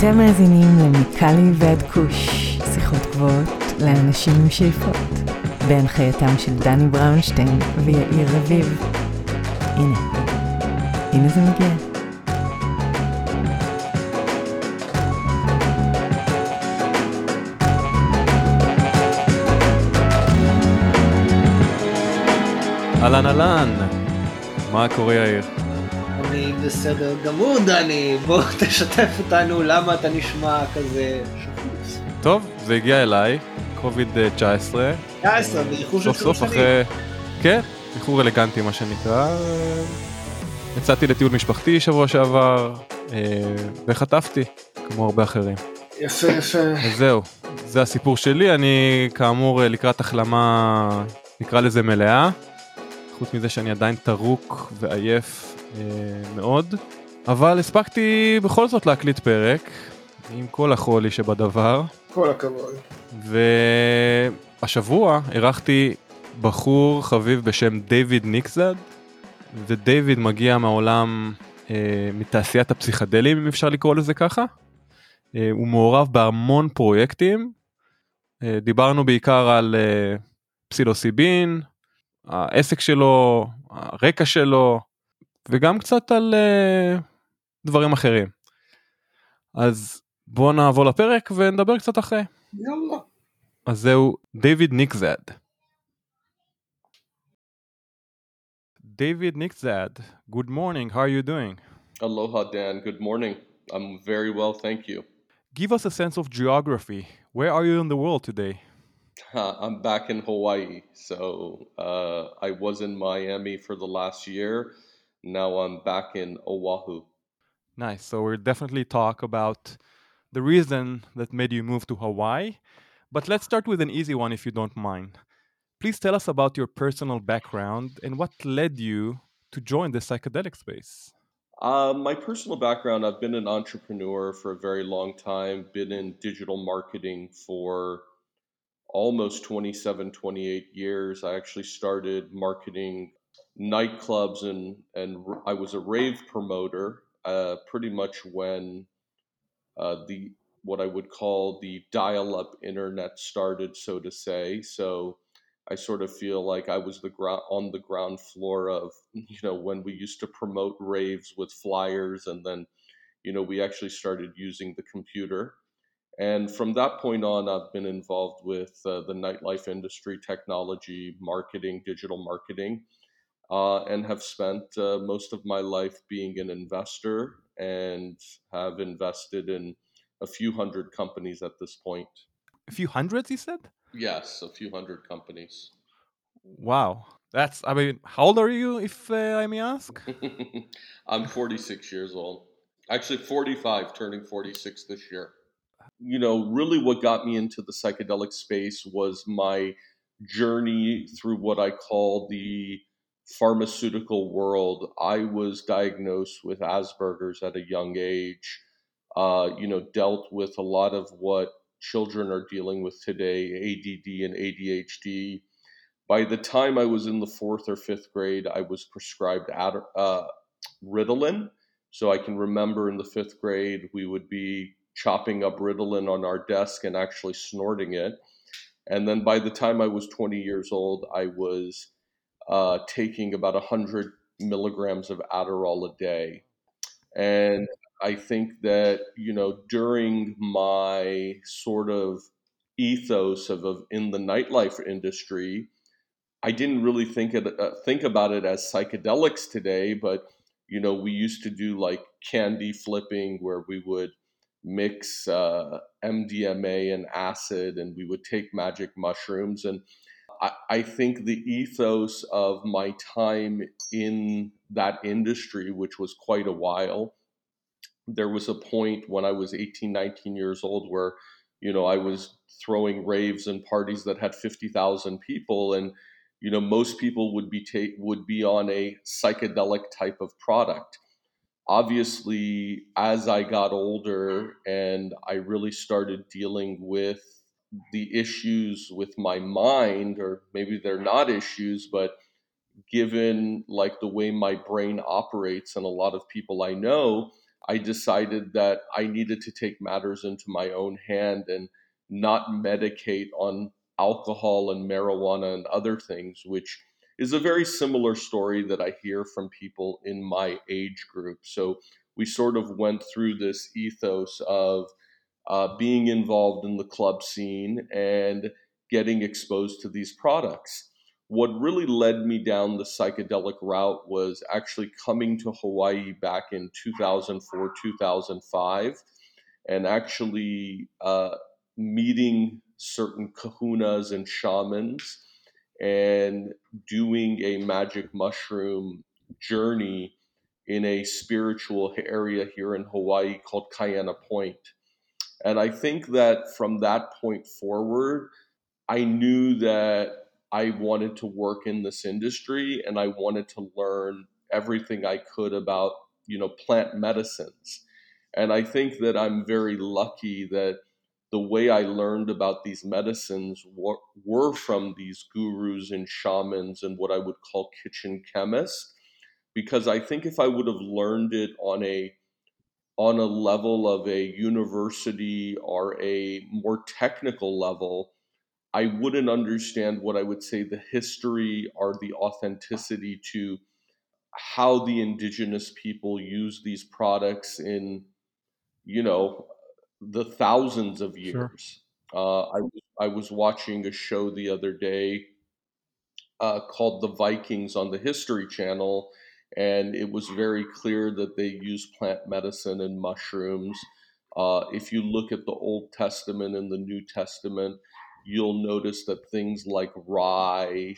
אתם מאזינים למיקלי ועד כוש, שיחות גבוהות לאנשים עם שאיפות, בהנחייתם של דני בראונשטיין ויאיר רביב. הנה, הנה זה מגיע. אהלן אהלן, מה קורה יאיר? בסדר גמור, דני. בוא תשתף אותנו למה אתה נשמע כזה שפוס. טוב, זה הגיע אליי, קוביד 19. 19, באיחור של סוף סוף שלוש שנים. אחרי... כן, איחור אלגנטי מה שנקרא. יצאתי לטיול משפחתי שבוע שעבר, אה, וחטפתי, כמו הרבה אחרים. יפה, יפה. אז זהו, זה הסיפור שלי, אני כאמור אה, לקראת החלמה, נקרא לזה מלאה. חוץ מזה שאני עדיין טרוק ועייף מאוד, אבל הספקתי בכל זאת להקליט פרק, עם כל החולי שבדבר, כל הכבוד. והשבוע אירחתי בחור חביב בשם דיוויד ניקזד, ודייוויד מגיע מהעולם, אה, מתעשיית הפסיכדלים אם אפשר לקרוא לזה ככה. אה, הוא מעורב בהמון פרויקטים, אה, דיברנו בעיקר על אה, פסילוסיבין, העסק שלו, הרקע שלו, וגם קצת על uh, דברים אחרים. אז בואו נעבור לפרק ונדבר קצת אחרי. יאללה. אז זהו דיוויד ניקזד. דיוויד ניקזד, good morning, how are you doing? Aloha, Dan. Good morning. I'm very well, thank you. Give us a sense of geography. Where are you in the world today? Huh, I'm back in Hawaii. So uh, I was in Miami for the last year. Now I'm back in Oahu. Nice. So we'll definitely talk about the reason that made you move to Hawaii. But let's start with an easy one if you don't mind. Please tell us about your personal background and what led you to join the psychedelic space. Uh, my personal background I've been an entrepreneur for a very long time, been in digital marketing for almost 27, 28 years. I actually started marketing nightclubs and, and I was a rave promoter uh, pretty much when uh, the what I would call the dial-up internet started, so to say. So I sort of feel like I was the ground on the ground floor of you know when we used to promote raves with flyers, and then you know we actually started using the computer. And from that point on, I've been involved with uh, the nightlife industry, technology, marketing, digital marketing, uh, and have spent uh, most of my life being an investor and have invested in a few hundred companies at this point. A few hundreds, you said? Yes, a few hundred companies. Wow. That's, I mean, how old are you, if uh, I may ask? I'm 46 years old. Actually, 45, turning 46 this year. You know, really what got me into the psychedelic space was my journey through what I call the pharmaceutical world. I was diagnosed with Asperger's at a young age, uh, you know, dealt with a lot of what children are dealing with today ADD and ADHD. By the time I was in the fourth or fifth grade, I was prescribed Ad- uh, Ritalin. So I can remember in the fifth grade, we would be chopping up Ritalin on our desk and actually snorting it. And then by the time I was 20 years old, I was uh, taking about 100 milligrams of Adderall a day. And I think that, you know, during my sort of ethos of, of in the nightlife industry, I didn't really think uh, think about it as psychedelics today, but you know, we used to do like candy flipping where we would mix uh, MDMA and acid, and we would take magic mushrooms. And I, I think the ethos of my time in that industry, which was quite a while, there was a point when I was 18, 19 years old where, you know, I was throwing raves and parties that had 50,000 people and you know most people would be ta- would be on a psychedelic type of product. Obviously as i got older and i really started dealing with the issues with my mind or maybe they're not issues but given like the way my brain operates and a lot of people i know I decided that I needed to take matters into my own hand and not medicate on alcohol and marijuana and other things, which is a very similar story that I hear from people in my age group. So we sort of went through this ethos of uh, being involved in the club scene and getting exposed to these products. What really led me down the psychedelic route was actually coming to Hawaii back in 2004, 2005, and actually uh, meeting certain kahunas and shamans and doing a magic mushroom journey in a spiritual area here in Hawaii called Kaena Point. And I think that from that point forward, I knew that I wanted to work in this industry and I wanted to learn everything I could about, you know, plant medicines. And I think that I'm very lucky that the way I learned about these medicines were, were from these gurus and shamans and what I would call kitchen chemists. Because I think if I would have learned it on a on a level of a university or a more technical level, I wouldn't understand what I would say the history or the authenticity to how the indigenous people use these products in, you know, the thousands of years. Sure. Uh, I, I was watching a show the other day uh, called The Vikings on the History Channel, and it was very clear that they use plant medicine and mushrooms. Uh, if you look at the Old Testament and the New Testament, you'll notice that things like rye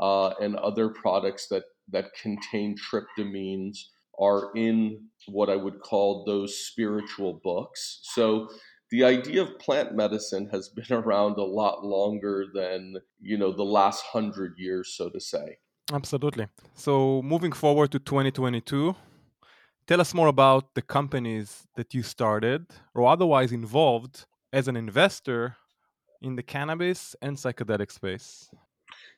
uh, and other products that, that contain tryptamines are in what I would call those spiritual books. So the idea of plant medicine has been around a lot longer than, you know, the last hundred years, so to say. Absolutely. So moving forward to 2022, tell us more about the companies that you started or otherwise involved as an investor in the cannabis and psychedelic space.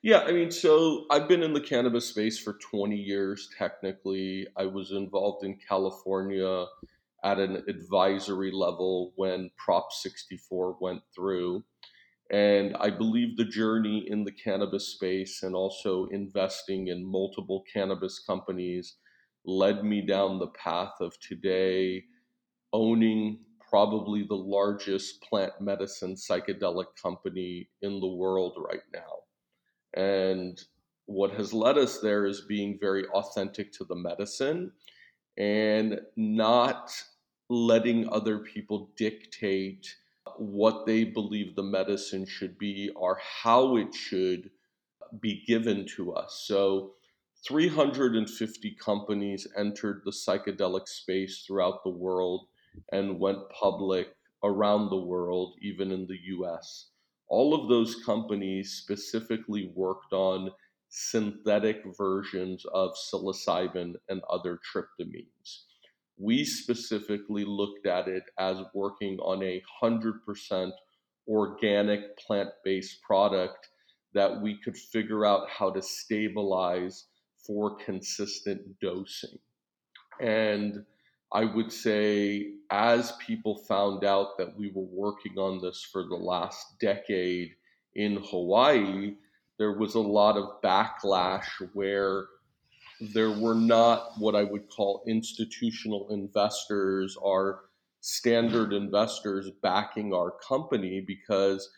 Yeah, I mean, so I've been in the cannabis space for 20 years technically. I was involved in California at an advisory level when Prop 64 went through. And I believe the journey in the cannabis space and also investing in multiple cannabis companies led me down the path of today owning probably the largest plant medicine psychedelic company in the world right now. And what has led us there is being very authentic to the medicine and not letting other people dictate what they believe the medicine should be or how it should be given to us. So, 350 companies entered the psychedelic space throughout the world and went public around the world, even in the US. All of those companies specifically worked on synthetic versions of psilocybin and other tryptamines. We specifically looked at it as working on a 100% organic plant based product that we could figure out how to stabilize for consistent dosing. And I would say, as people found out that we were working on this for the last decade in Hawaii, there was a lot of backlash where there were not what I would call institutional investors or standard investors backing our company because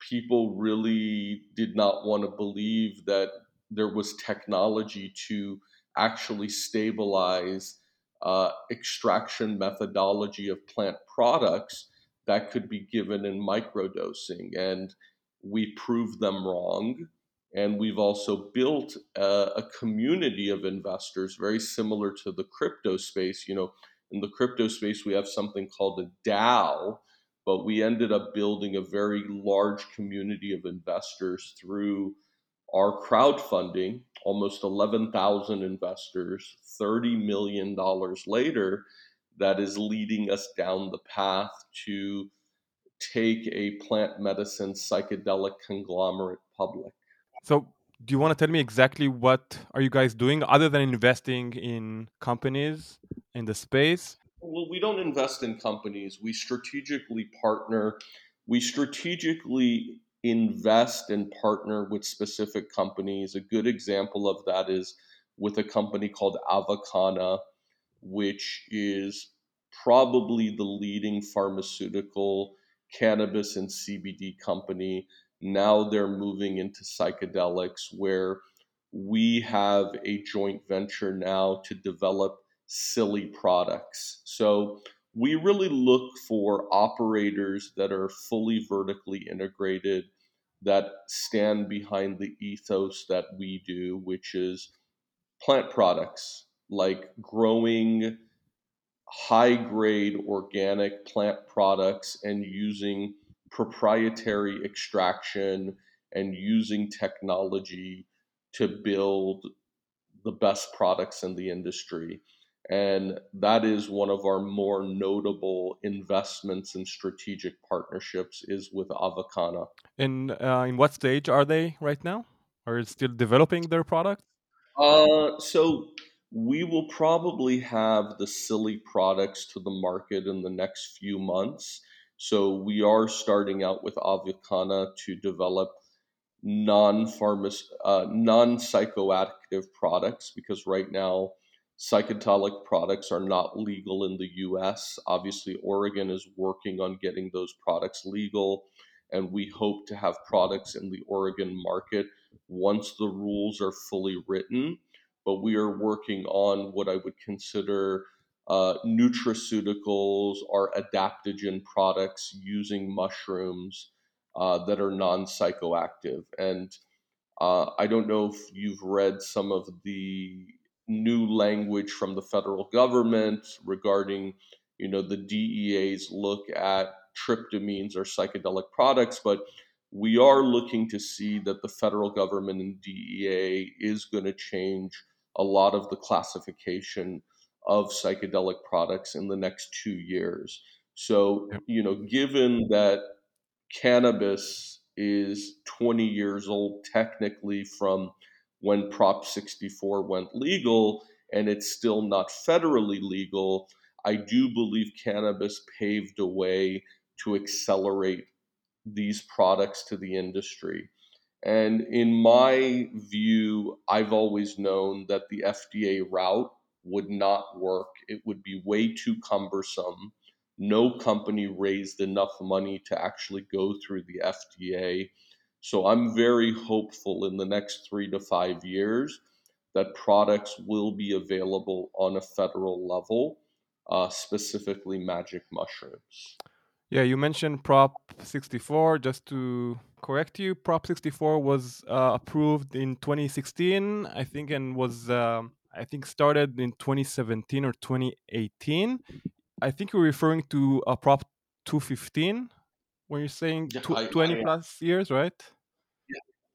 people really did not want to believe that there was technology to actually stabilize uh, extraction methodology of plant products that could be given in microdosing. And we proved them wrong. And we've also built a, a, community of investors very similar to the crypto space. You know, in the crypto space, we have something called a DAO, but we ended up building a very large community of investors through our crowdfunding, almost 11,000 investors, $30 million later, that is leading us down the path to take a plant medicine psychedelic conglomerate public. So, do you want to tell me exactly what are you guys doing other than investing in companies in the space? Well, we don't invest in companies. We strategically partner. We strategically invest and partner with specific companies. A good example of that is with a company called Avicanna, which is probably the leading pharmaceutical cannabis and CBD company. Now they're moving into psychedelics, where we have a joint venture now to develop Silly products. So we really look for operators that are fully vertically integrated, that stand behind the ethos that we do, which is plant products like growing high grade organic plant products and using proprietary extraction and using technology to build the best products in the industry. And that is one of our more notable investments and strategic partnerships is with Avicanna. And uh, in what stage are they right now? Are they still developing their product? Uh, so we will probably have the silly products to the market in the next few months. So we are starting out with Avicanna to develop non-pharmac- uh, non-psychoactive products because right now psychedelic products are not legal in the US. Obviously, Oregon is working on getting those products legal, and we hope to have products in the Oregon market once the rules are fully written. But we are working on what I would consider uh, nutraceuticals or adaptogen products using mushrooms uh, that are non psychoactive. And uh, I don't know if you've read some of the new language from the federal government regarding, you know, the DEA's look at tryptamines or psychedelic products, but we are looking to see that the federal government and DEA is going to change a lot of the classification of psychedelic products in the next two years. So, you know, given that cannabis is 20 years old technically from when Prop 64 went legal and it's still not federally legal, I do believe cannabis paved a way to accelerate these products to the industry. And in my view, I've always known that the FDA route would not work. It would be way too cumbersome. No company raised enough money to actually go through the FDA. So I'm very hopeful in the next three to five years that products will be available on a federal level, uh, specifically magic mushrooms. Yeah, you mentioned Prop 64. Just to correct you, Prop 64 was uh, approved in 2016, I think, and was uh, I think started in 2017 or 2018. I think you're referring to a Prop 215 when you're saying Yeah, tw- I, 20 I plus years, right?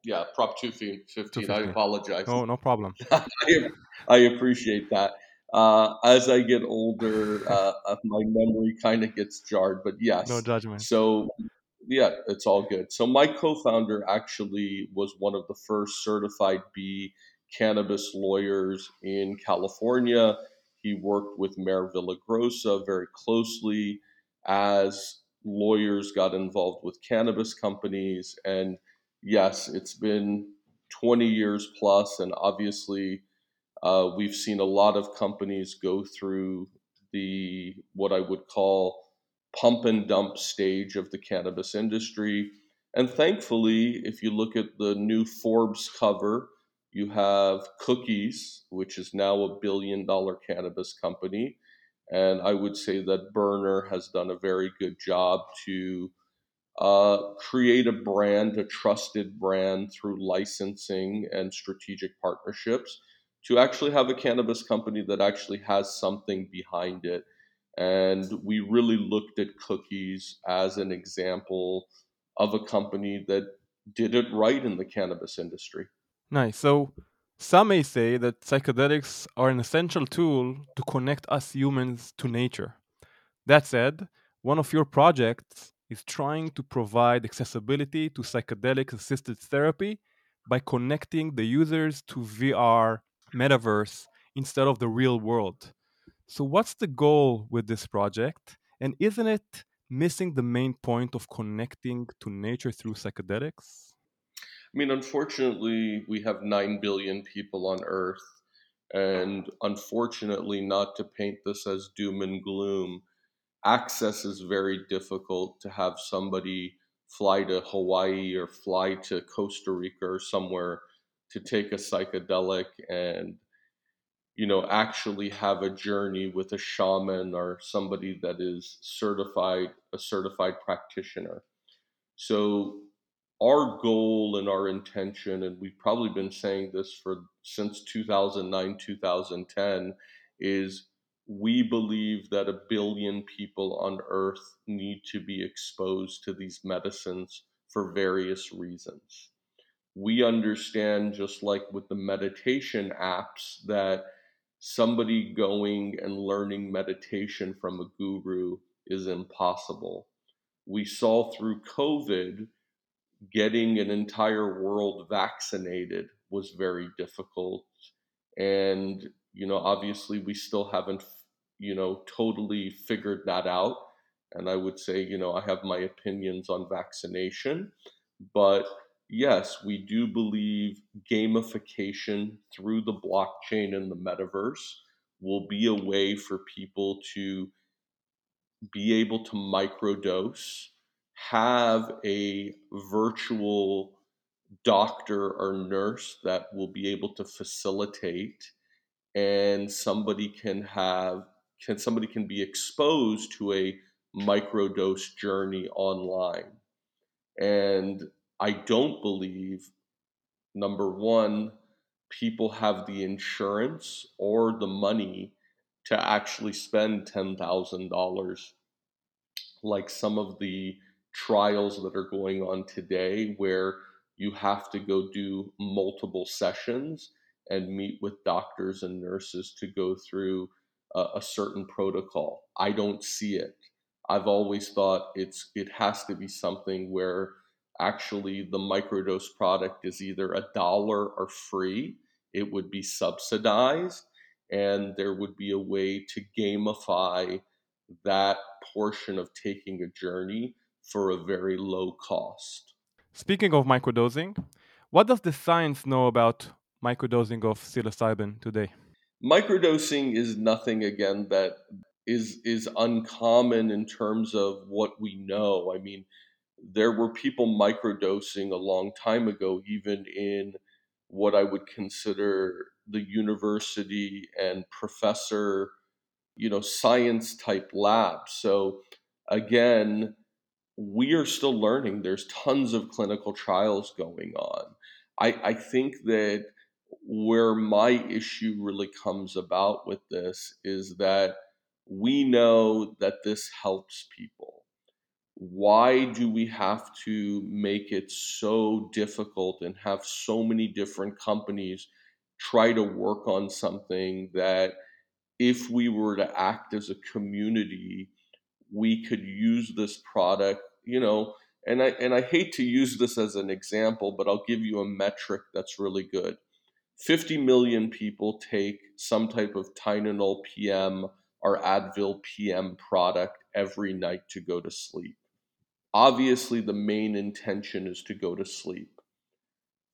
yeah, Prop 215. I apologize. Oh, no problem. I, I appreciate that. Uh, as I get older, uh, uh, my memory kind of gets jarred, but yes. No judgment. So, yeah, it's all good. So, my co founder actually was one of the first certified B cannabis lawyers in California. He worked with Mayor Villaraigosa very closely as lawyers got involved with cannabis companies. And yes, it's been 20 years plus, and obviously, uh, we've seen a lot of companies go through the what I would call pump and dump stage of the cannabis industry. And thankfully, if you look at the new Forbes cover, you have Cookies, which is now a billion dollar cannabis company. And I would say that Berner has done a very good job to uh, create a brand, a trusted brand through licensing and strategic partnerships to actually have a cannabis company that actually has something behind it. And we really looked at cookies as an example of a company that did it right in the cannabis industry. Nice. So, some may say that psychedelics are an essential tool to connect us humans to nature. That said, one of your projects is trying to provide accessibility to psychedelic assisted therapy by connecting the users to VR metaverse instead of the real world. So, what's the goal with this project? And isn't it missing the main point of connecting to nature through psychedelics? I mean, unfortunately, we have 9 billion people on Earth. And unfortunately, not to paint this as doom and gloom, access is very difficult to have somebody fly to Hawaii or fly to Costa Rica or somewhere to take a psychedelic and you know actually have a journey with a shaman or somebody that is certified a certified practitioner so our goal and our intention and we've probably been saying this for since 2009 2010 is we believe that a billion people on earth need to be exposed to these medicines for various reasons. We understand, just like with the meditation apps, that somebody going and learning meditation from a guru is impossible. We saw through COVID getting an entire world vaccinated was very difficult. And you know, obviously we still haven't, you know, totally figured that out. And I would say, you know, I have my opinions on vaccination, but yes, we do believe gamification through the blockchain and the metaverse will be a way for people to be able to microdose, have a virtual doctor or nurse that will be able to facilitate and somebody can have can somebody can be exposed to a microdose journey online. And i don't believe number one people have the insurance or the money to actually spend $10,000 like some of the trials that are going on today where you have to go do multiple sessions and meet with doctors and nurses to go through a, a certain protocol. I don't see it. I've always thought it's it has to be something where actually the microdose product is either a dollar or free. It would be subsidized, and there would be a way to gamify that portion of taking a journey for a very low cost. Speaking of microdosing, what does the science know about microdosing of psilocybin today? Microdosing is nothing again that is is uncommon in terms of what we know. I mean, there were people microdosing a long time ago, even in what I would consider the university and professor, you know, science type labs. So again, we are still learning. There's tons of clinical trials going on. I, I think that where my issue really comes about with this is that we know that this helps people. Why do we have to make it so difficult and have so many different companies try to work on something that if we were to act as a community, we could use this product, you know, and I and I hate to use this as an example, but I'll give you a metric that's really good 50 million people take some type of Tylenol PM or Advil PM product every night to go to sleep. Obviously, the main intention is to go to sleep.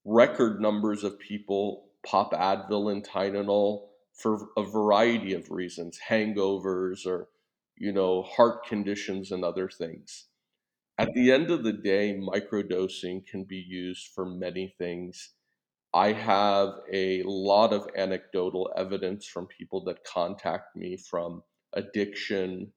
Record numbers of people pop Advil and Tylenol for a variety of reasons, hangovers or you know, heart conditions and other things. At the end of the day, microdosing can be used for many things I have a lot of anecdotal evidence from people that contact me from addiction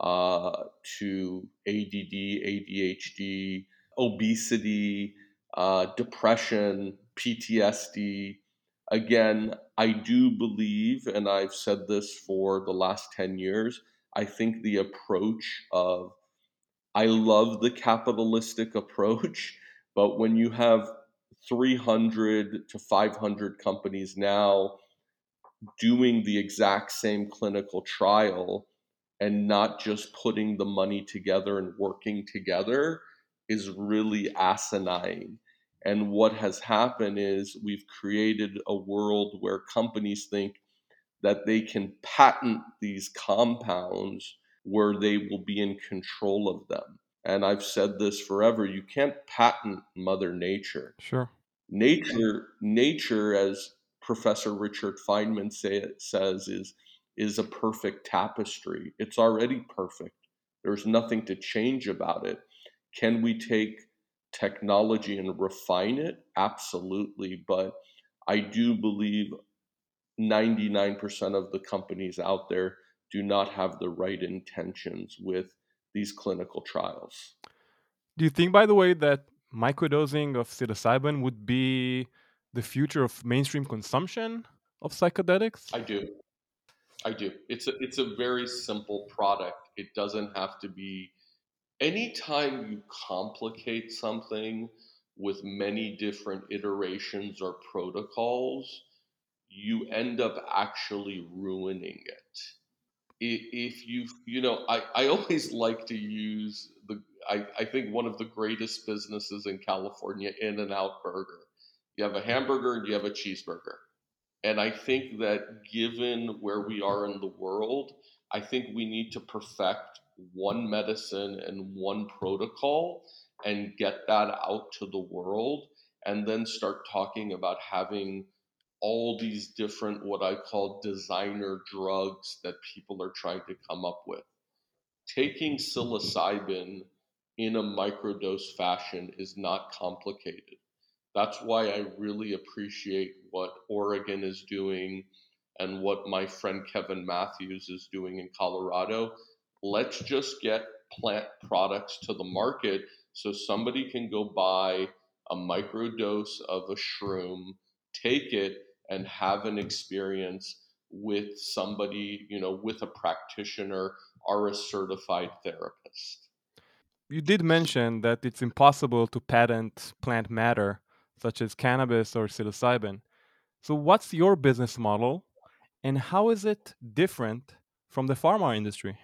uh, to ADD, ADHD, obesity, uh, depression, PTSD. Again, I do believe, and I've said this for the last 10 years, I think the approach of, I love the capitalistic approach, but when you have 300 to 500 companies now doing the exact same clinical trial and not just putting the money together and working together is really asinine. And what has happened is we've created a world where companies think that they can patent these compounds where they will be in control of them. And I've said this forever you can't patent Mother Nature. Sure. Nature, nature, as Professor Richard Feynman say, says, is is a perfect tapestry. It's already perfect. There's nothing to change about it. Can we take technology and refine it? Absolutely. But I do believe 99% of the companies out there do not have the right intentions with these clinical trials. Do you think, by the way, that microdosing of psilocybin would be the future of mainstream consumption of psychedelics? I do. I do. It's a it's a very simple product. It doesn't have to be anytime you complicate something with many different iterations or protocols, you end up actually ruining it. If you, you know, I, I always like to use the, I, I think one of the greatest businesses in California, In and Out Burger. You have a hamburger and you have a cheeseburger. And I think that given where we are in the world, I think we need to perfect one medicine and one protocol and get that out to the world and then start talking about having all these different what I call designer drugs that people are trying to come up with. Taking psilocybin in a microdose fashion is not complicated. That's why I really appreciate what Oregon is doing and what my friend Kevin Matthews is doing in Colorado. Let's just get plant products to the market so somebody can go buy a microdose of a shroom, take it, and have an experience with somebody, you know, with a practitioner or a certified therapist. You did mention that it's impossible to patent plant matter, such as cannabis or psilocybin. So, what's your business model and how is it different from the pharma industry?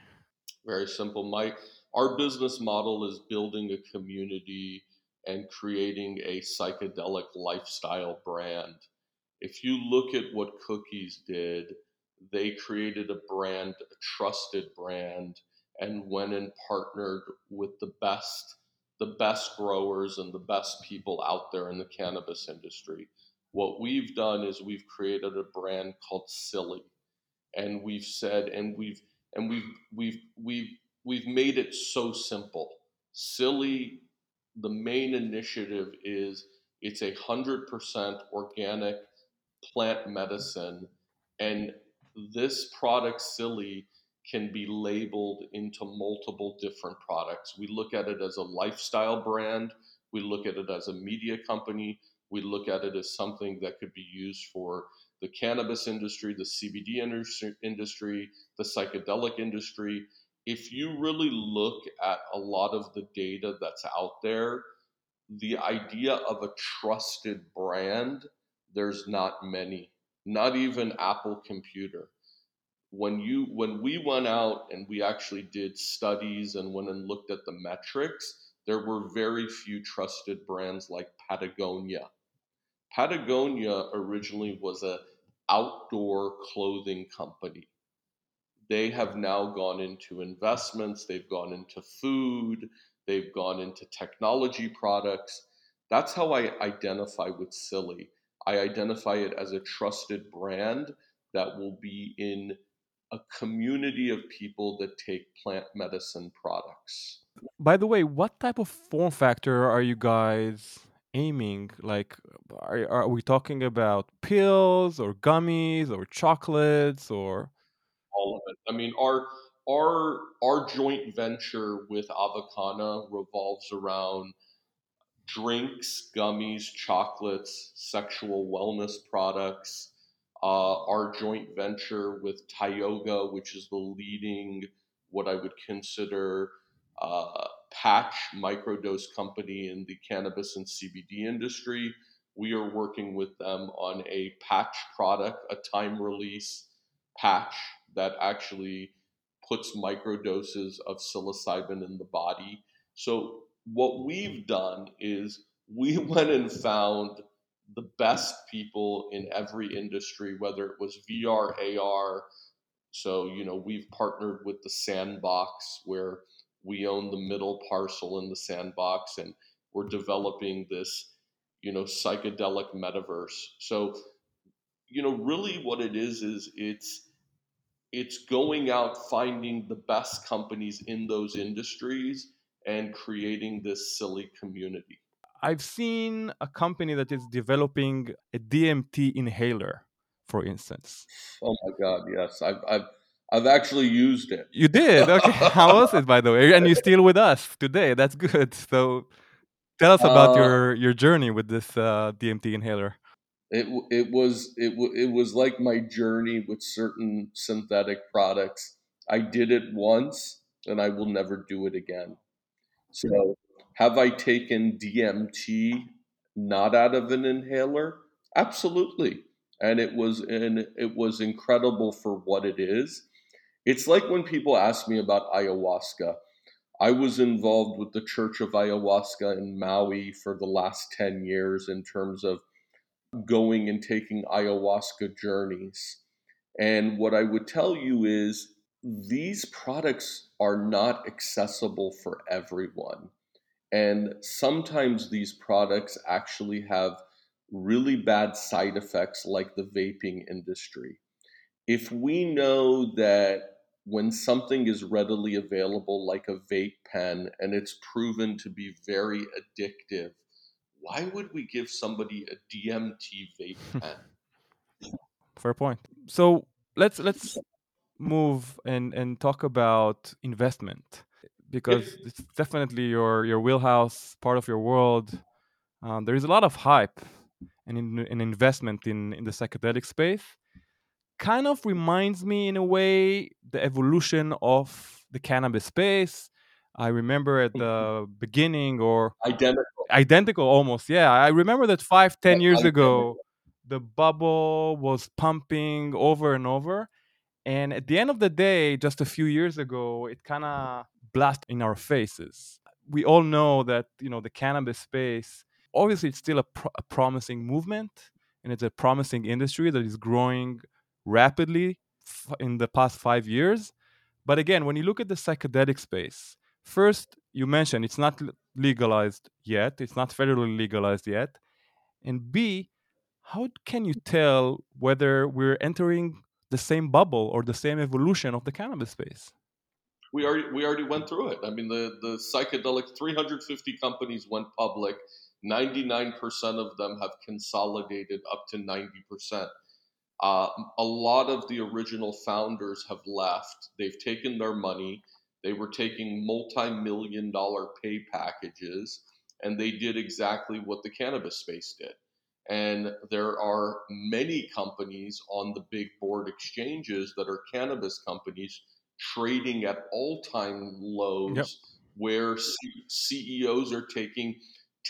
Very simple, Mike. Our business model is building a community and creating a psychedelic lifestyle brand if you look at what Cookies did, they created a brand, a trusted brand, and went and partnered with the best, the best growers and the best people out there in the cannabis industry. What we've done is we've created a brand called Silly, and we've said, and we've and we've we've we've we've made it so simple. Silly, the main initiative is it's a hundred percent organic plant medicine. And this product, Silly, can be labeled into multiple different products. We look at it as a lifestyle brand, we look at it as a media company, we look at it as something that could be used for the cannabis industry, the CBD industry, the psychedelic industry. If you really look at a lot of the data that's out there, the idea of a trusted brand there's not many, not even Apple Computer. When you when we went out and we actually did studies and went and looked at the metrics, there were very few trusted brands like Patagonia. Patagonia originally was a outdoor clothing company. They have now gone into investments, they've gone into food, they've gone into technology products. That's how I identify with Silly. I identify it as a trusted brand that will be in a community of people that take plant medicine products. By the way, what type of form factor are you guys aiming? Like, are, are we talking about pills or gummies or chocolates or? All of it. I mean, our our our joint venture with Avicanna revolves around drinks, gummies, chocolates, sexual wellness products. Uh, our joint venture with Tioga, which is the leading, what I would consider, uh, patch microdose company in the cannabis and CBD industry. We are working with them on a patch product, a time release patch that actually puts microdoses of psilocybin in the body. So what we've done is we went and found the best people in every industry, whether it was VR, AR. So, you know, we've partnered with the Sandbox where we own the middle parcel in the Sandbox and we're developing this, you know, psychedelic metaverse. So, you know, really what it is is it's it's going out finding the best companies in those industries and creating this silly community. I've seen a company that is developing a DMT inhaler, for instance. Oh my God, yes. I've, I've, I've actually used it. You did? Okay. How was it, by the way? And you're still with us today. That's good. So tell us about uh, your, your journey with this uh, DMT inhaler. It, it was it, it was like my journey with certain synthetic products. I did it once and I will never do it again. So, have I taken DMT not out of an inhaler? Absolutely. And it was and it was incredible for what it is. It's like when people ask me about ayahuasca. I was involved with the Church of Ayahuasca in Maui for the last 10 years in terms of going and taking ayahuasca journeys. And what I would tell you is these products are not accessible for everyone. And sometimes these products actually have really bad side effects, like the vaping industry. If we know that when something is readily available, like a vape pen, and it's proven to be very addictive, why would we give somebody a DMT vape pen? Fair point. So let's let's move and and talk about investment because it's definitely your your wheelhouse, part of your world. Um, there is a lot of hype and in, an investment in in the psychedelic space. Kind of reminds me in a way the evolution of the cannabis space. I remember at the beginning or identical, identical almost. Yeah, I remember that five, ten years ago, the bubble was pumping over and over, and at the end of the day, just a few years ago, it kind of blast in our faces. We all know that you know the cannabis space. Obviously, it's still a, a promising movement, and it's a promising industry that is growing rapidly f- in the past five years. But again, when you look at the psychedelic space, first you mentioned it's not legalized yet; it's not federally legalized yet, and B, how can you tell whether we're entering the same bubble or the same evolution of the cannabis space? we already we already went through it. I mean, the the psychedelic 350 companies went public. 99% of them have consolidated up to 90%. Uh, a lot of the original founders have left. They've taken their money. They were taking multi-million dollar pay packages, and they did exactly what the cannabis space did. And there are many companies on the big board exchanges that are cannabis companies trading at all time lows yep. where C- CEOs are taking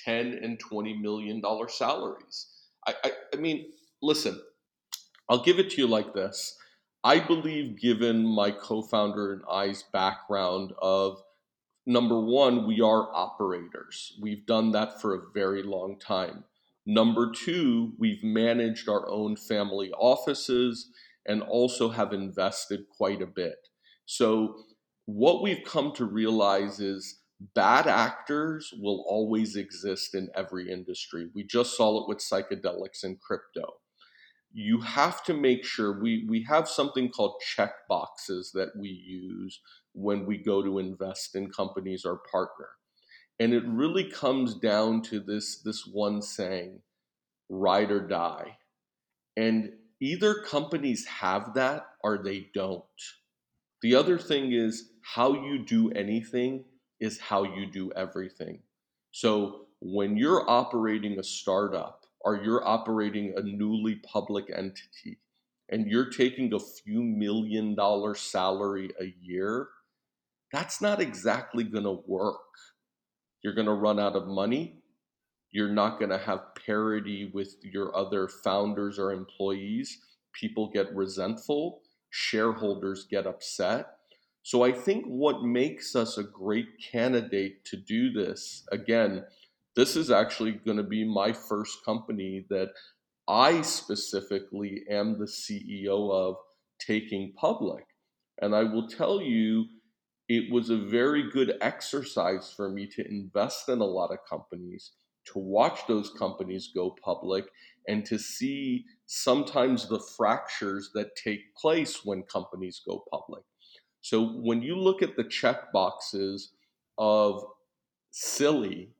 10 and 20 million dollar salaries. I, I, I mean, listen, I'll give it to you like this. I believe, given my co founder and I's background of number one, we are operators. We've done that for a very long time. Number two, we've managed our own family offices and also have invested quite a bit. So, what we've come to realize is bad actors will always exist in every industry. We just saw it with psychedelics and crypto. You have to make sure we, we have something called check boxes that we use when we go to invest in companies or partner. And it really comes down to this, this one saying ride or die. And either companies have that or they don't. The other thing is how you do anything is how you do everything. So when you're operating a startup or you're operating a newly public entity and you're taking a few million dollar salary a year, that's not exactly going to work. You're going to run out of money. You're not going to have parity with your other founders or employees. People get resentful shareholders get upset. So I think what makes us a great candidate to do this, again, this is actually going to be my first company that I specifically am the CEO of taking public. And I will tell you, it was a very good exercise for me to invest in a lot of companies, to watch those companies go public, and to see sometimes the fractures that take place when companies go public. So when you look at the check boxes of Psilly,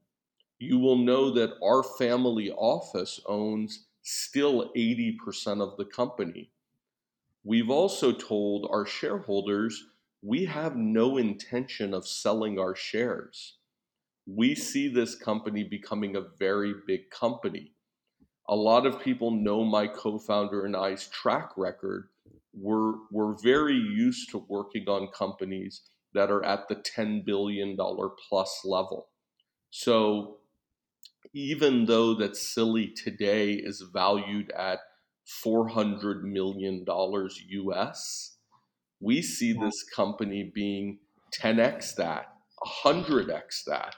you will know that our family office owns still 80% of the company. We've also told our shareholders we have no intention of selling our shares. We see this company becoming a very big company. A lot of people know my co founder and I's track record. We're, we're very used to working on companies that are at the $10 billion plus level. So even though that Psilly today is valued at $400 million US, we see this company being 10x that, 100x that.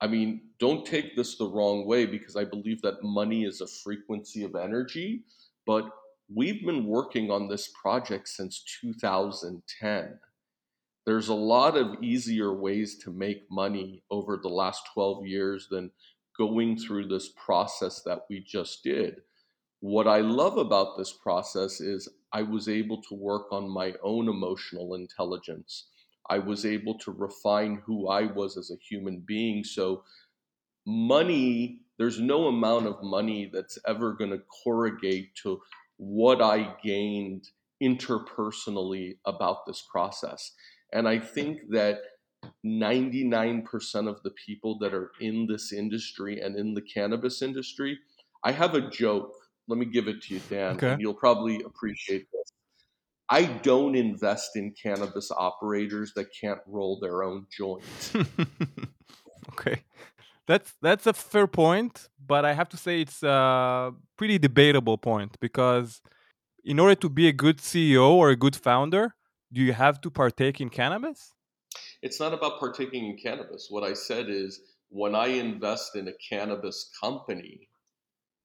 I mean, don't take this the wrong way because I believe that money is a frequency of energy, but we've been working on this project since 2010. There's a lot of easier ways to make money over the last 12 years than going through this process that we just did. What I love about this process is I was able to work on my own emotional intelligence. I was able to refine who I was as a human being. So, money, there's no amount of money that's ever going to corrugate to what I gained interpersonally about this process. And I think that 99% of the people that are in this industry and in the cannabis industry, I have a joke. Let me give it to you, Dan. Okay. you'll probably appreciate this. I don't invest in cannabis operators that can't roll their own joints. okay. That's that's a fair point, but I have to say it's a pretty debatable point because in order to be a good CEO or a good founder, do you have to partake in cannabis? It's not about partaking in cannabis. What I said is when I invest in a cannabis company,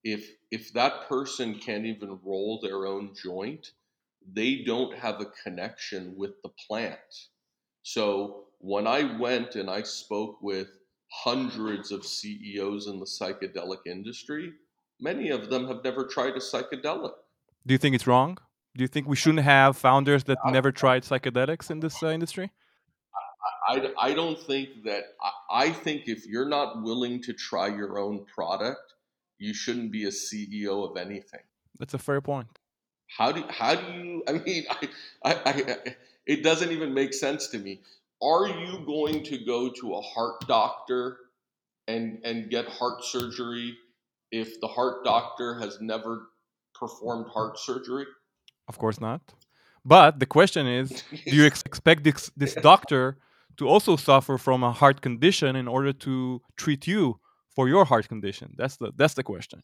if if that person can't even roll their own joint, they don't have a connection with the plant. So when I went and I spoke with hundreds of CEOs in the psychedelic industry, many of them have never tried a psychedelic. Do you think it's wrong? Do you think we shouldn't have founders that never tried psychedelics in this uh, industry? I, I don't think that, I, I think if you're not willing to try your own product, you shouldn't be a CEO of anything. That's a fair point. How do, how do you, I mean, I, I, I, it doesn't even make sense to me. Are you going to go to a heart doctor and, and get heart surgery if the heart doctor has never performed heart surgery? Of course not. But the question is, do you ex- expect this, this doctor to also suffer from a heart condition in order to treat you for your heart condition? That's the that's the question.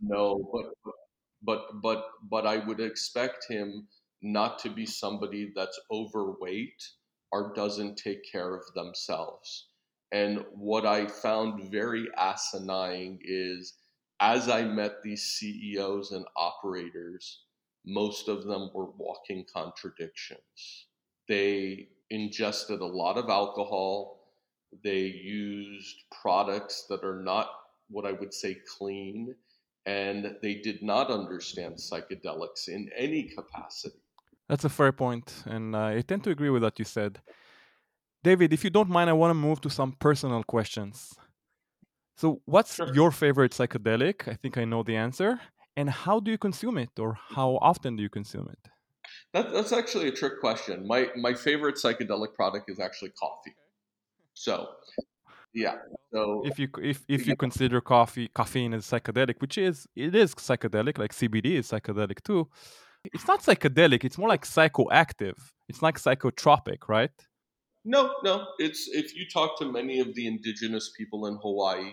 No, but but but but I would expect him not to be somebody that's overweight or doesn't take care of themselves. And what I found very asinine is as I met these CEOs and operators, most of them were walking contradictions. They ingested a lot of alcohol. They used products that are not what I would say clean, and they did not understand psychedelics in any capacity. That's a fair point, and I tend to agree with what you said. David, if you don't mind, I want to move to some personal questions. So, what's sure. your favorite psychedelic? I think I know the answer. And how do you consume it, or how often do you consume it? That, that's actually a trick question. My my favorite psychedelic product is actually coffee. So, yeah. So if you if if you consider coffee caffeine as psychedelic, which is it is psychedelic, like CBD is psychedelic too. It's not psychedelic. It's more like psychoactive. It's like psychotropic, right? No, no. It's if you talk to many of the indigenous people in Hawaii,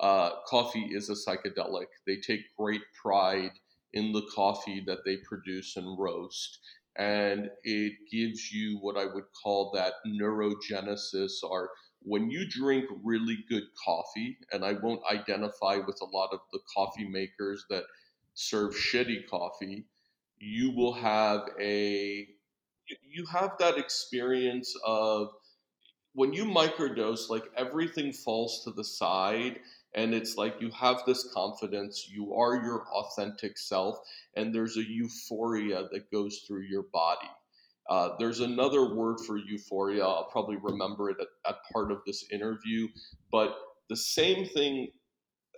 uh, coffee is a psychedelic. They take great pride in the coffee that they produce and roast. And it gives you what I would call that neurogenesis or when you drink really good coffee, and I won't identify with a lot of the coffee makers that serve shitty coffee, you will have a you have that experience of when you microdose, like everything falls to the side and it's like you have this confidence you are your authentic self and there's a euphoria that goes through your body. Uh, there's another word for euphoria i'll probably remember it at, at part of this interview but the same thing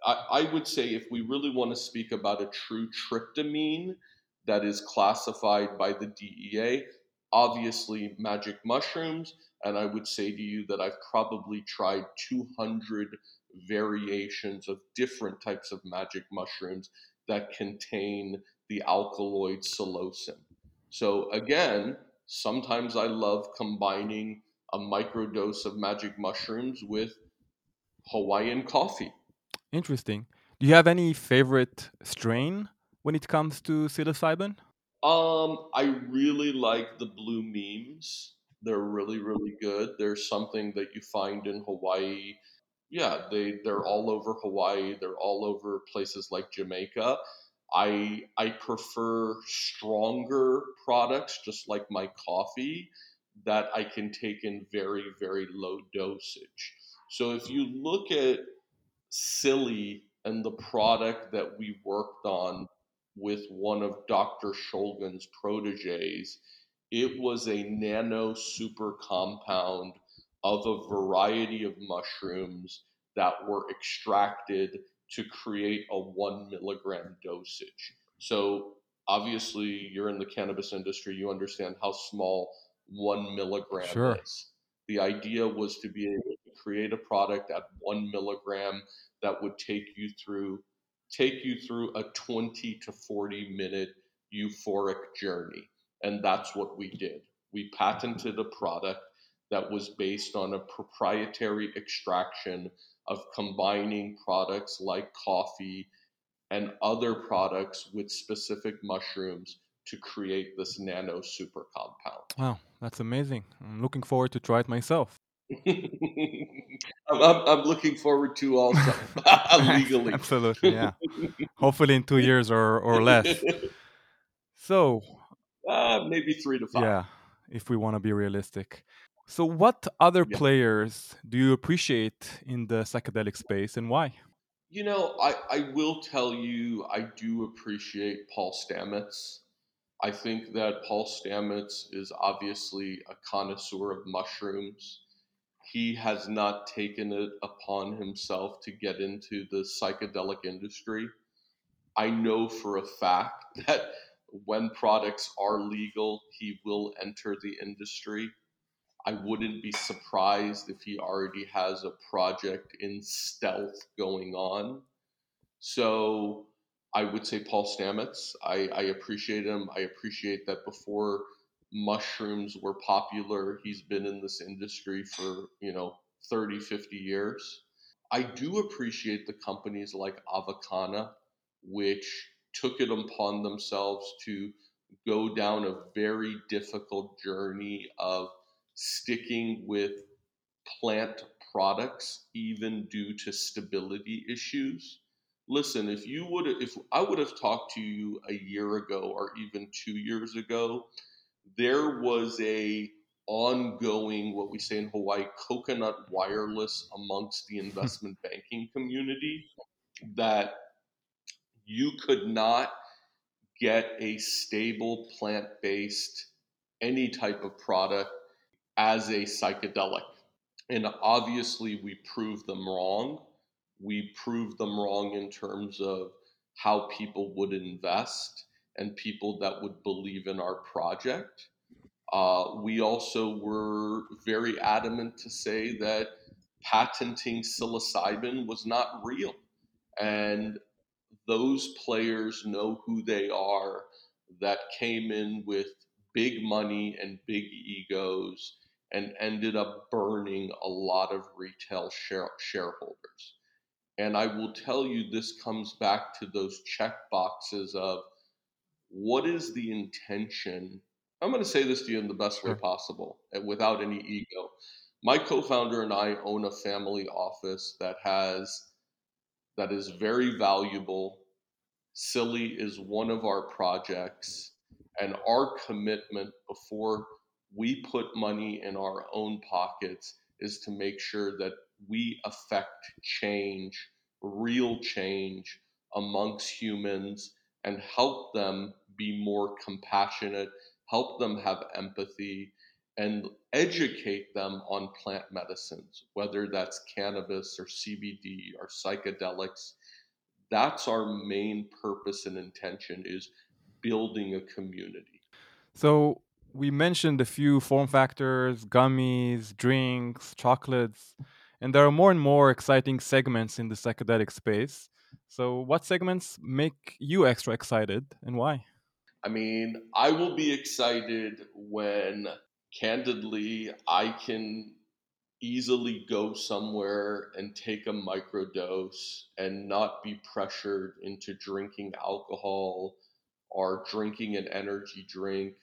I, I would say if we really want to speak about a true tryptamine that is classified by the dea obviously magic mushrooms and i would say to you that i've probably tried 200 variations of different types of magic mushrooms that contain the alkaloid psilocin. So again, sometimes I love combining a microdose of magic mushrooms with Hawaiian coffee. Interesting. Do you have any favorite strain when it comes to psilocybin? Um, I really like the blue meanies. They're really, really good. There's something that you find in Hawaii yeah, they they're all over Hawaii. They're all over places like Jamaica. I I prefer stronger products, just like my coffee, that I can take in very very low dosage. So if you look at Psilly and the product that we worked on with one of Dr. Shulgin's proteges, it was a nano super compound of a variety of mushrooms that were extracted to create a one milligram dosage. So, obviously, you're in the cannabis industry, you understand how small one milligram sure. is. The idea was to be able to create a product at one milligram that would take you through take you through a 20 to 40 minute euphoric journey. And that's what we did. We patented a product that was based on a proprietary extraction of combining products like coffee and other products with specific mushrooms to create this nano super compound. Wow, that's amazing. I'm looking forward to try it myself. I'm, I'm, I'm, looking forward to also legally. Absolutely, yeah. Hopefully in two years or, or less. So, uh, maybe three to five. Yeah, if we want to be realistic. So, what other yeah. players do you appreciate in the psychedelic space and why? You know, I, I will tell you, I do appreciate Paul Stamets. I think that Paul Stamets is obviously a connoisseur of mushrooms. He has not taken it upon himself to get into the psychedelic industry. I know for a fact that when products are legal, he will enter the industry. I wouldn't be surprised if he already has a project in stealth going on. So I would say Paul Stamets. I, I appreciate him. I appreciate that before mushrooms were popular, he's been in this industry for, you know, 30, 50 years. I do appreciate the companies like Avicanna, which took it upon themselves to go down a very difficult journey of sticking with plant products even due to stability issues? Listen if you would if i would have talked to you a year ago or even 2 years ago there was a ongoing what we say in hawaii coconut wireless amongst the hmm. investment banking community that you could not get a stable plant-based any type of product as a psychedelic. And obviously, we proved them wrong. We proved them wrong in terms of how people would invest and people that would believe in our project. Uh, we also were very adamant to say that patenting psilocybin was not real. And those players know who they are that came in with big money and big egos and ended up burning a lot of retail share- shareholders. And I will tell you, this comes back to those check boxes of what is the intention? I'm going to say this to you in the best way possible and without any ego. my co-founder and I own a family office that has that is very valuable. Psilly is one of our projects, and our commitment before we put money in our own pockets is to make sure that we affect change, real change amongst humans, and help them be more compassionate, help them have empathy, and educate them on plant medicines, whether that's cannabis or CBD or psychedelics. That's our main purpose and intention is building a community. So we mentioned a few form factors, gummies, drinks, chocolates, and there are more and more exciting segments in the psychedelic space. So what segments make you extra excited and why? I mean, I will be excited when candidly, I can easily go somewhere and take a microdose and not be pressured into drinking alcohol or drinking an energy drink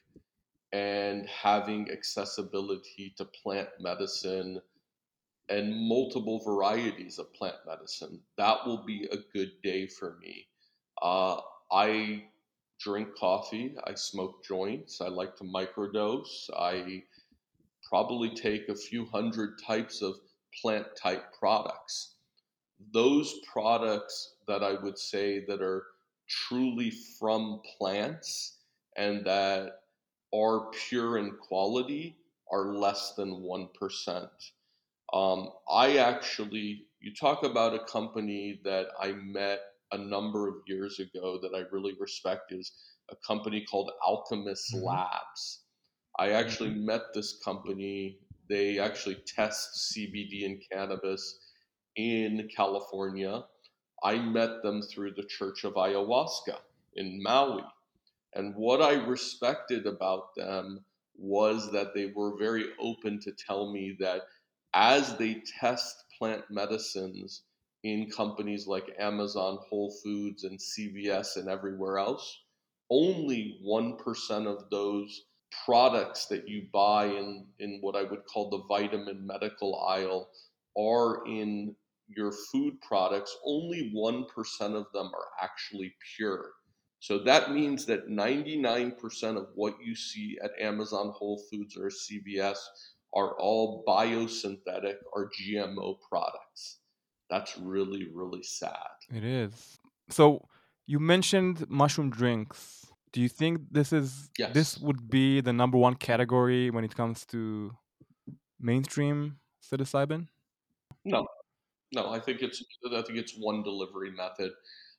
and having accessibility to plant medicine and multiple varieties of plant medicine. That will be a good day for me. Uh, I drink coffee. I smoke joints. I like to microdose. I probably take a few hundred types of plant type products. Those products that I would say that are truly from plants and that are pure in quality are less than 1%. Um, I actually, you talk about a company that I met a number of years ago that I really respect is a company called Alchemist mm-hmm. Labs. I actually mm-hmm. met this company. They actually test CBD and cannabis in California. I met them through the Church of Ayahuasca in Maui. And what I respected about them was that they were very open to tell me that as they test plant medicines, in companies like Amazon, Whole Foods, and CVS and everywhere else, only 1% of those products that you buy in, in what I would call the vitamin medical aisle are in your food products, only 1% of them are actually pure. So that means that 99% of what you see at Amazon, Whole Foods, or CVS are all biosynthetic or GMO products. That's really, really sad. It is. So you mentioned mushroom drinks. Do you think this is yes. this would be the number one category when it comes to mainstream psilocybin? No, no. I think it's I think it's one delivery method.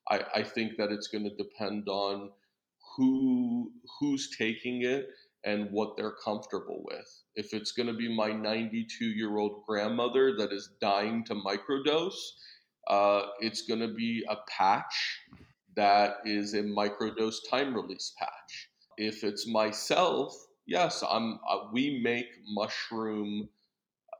I, I think that it's going to depend on who who's taking it and what they're comfortable with. If it's going to be my 92 year old grandmother that is dying to microdose, uh, it's going to be a patch that is a microdose time release patch. If it's myself, yes, I'm. Uh, we make mushroom,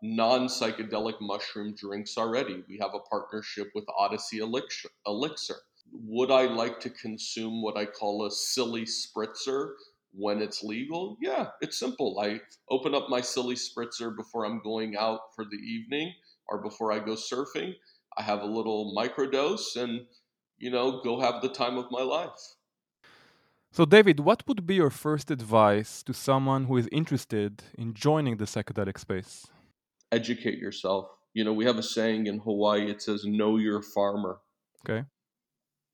non psychedelic mushroom drinks already. We have a partnership with Odyssey Elixir. Elixir. Would I like to consume what I call a Psilly spritzer when it's legal, yeah, it's simple. I open up my Psilly spritzer before I'm going out for the evening or before I go surfing. I have a little microdose and, you know, go have the time of my life. So, David, what would be your first advice to someone who is interested in joining the psychedelic space? Educate yourself. You know, we have a saying in Hawaii, it says, know your farmer. Okay.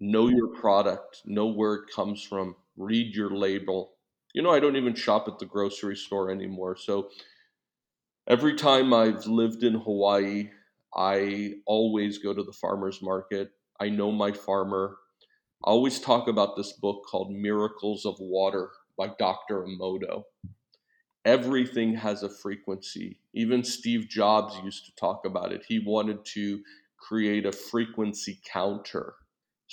Know your product, know where it comes from, read your label, you know, I don't even shop at the grocery store anymore. So every time I've lived in Hawaii, I always go to the farmer's market. I know my farmer. I always talk about this book called Miracles of Water by Dr. Emoto. Everything has a frequency. Even Steve Jobs used to talk about it. He wanted to create a frequency counter.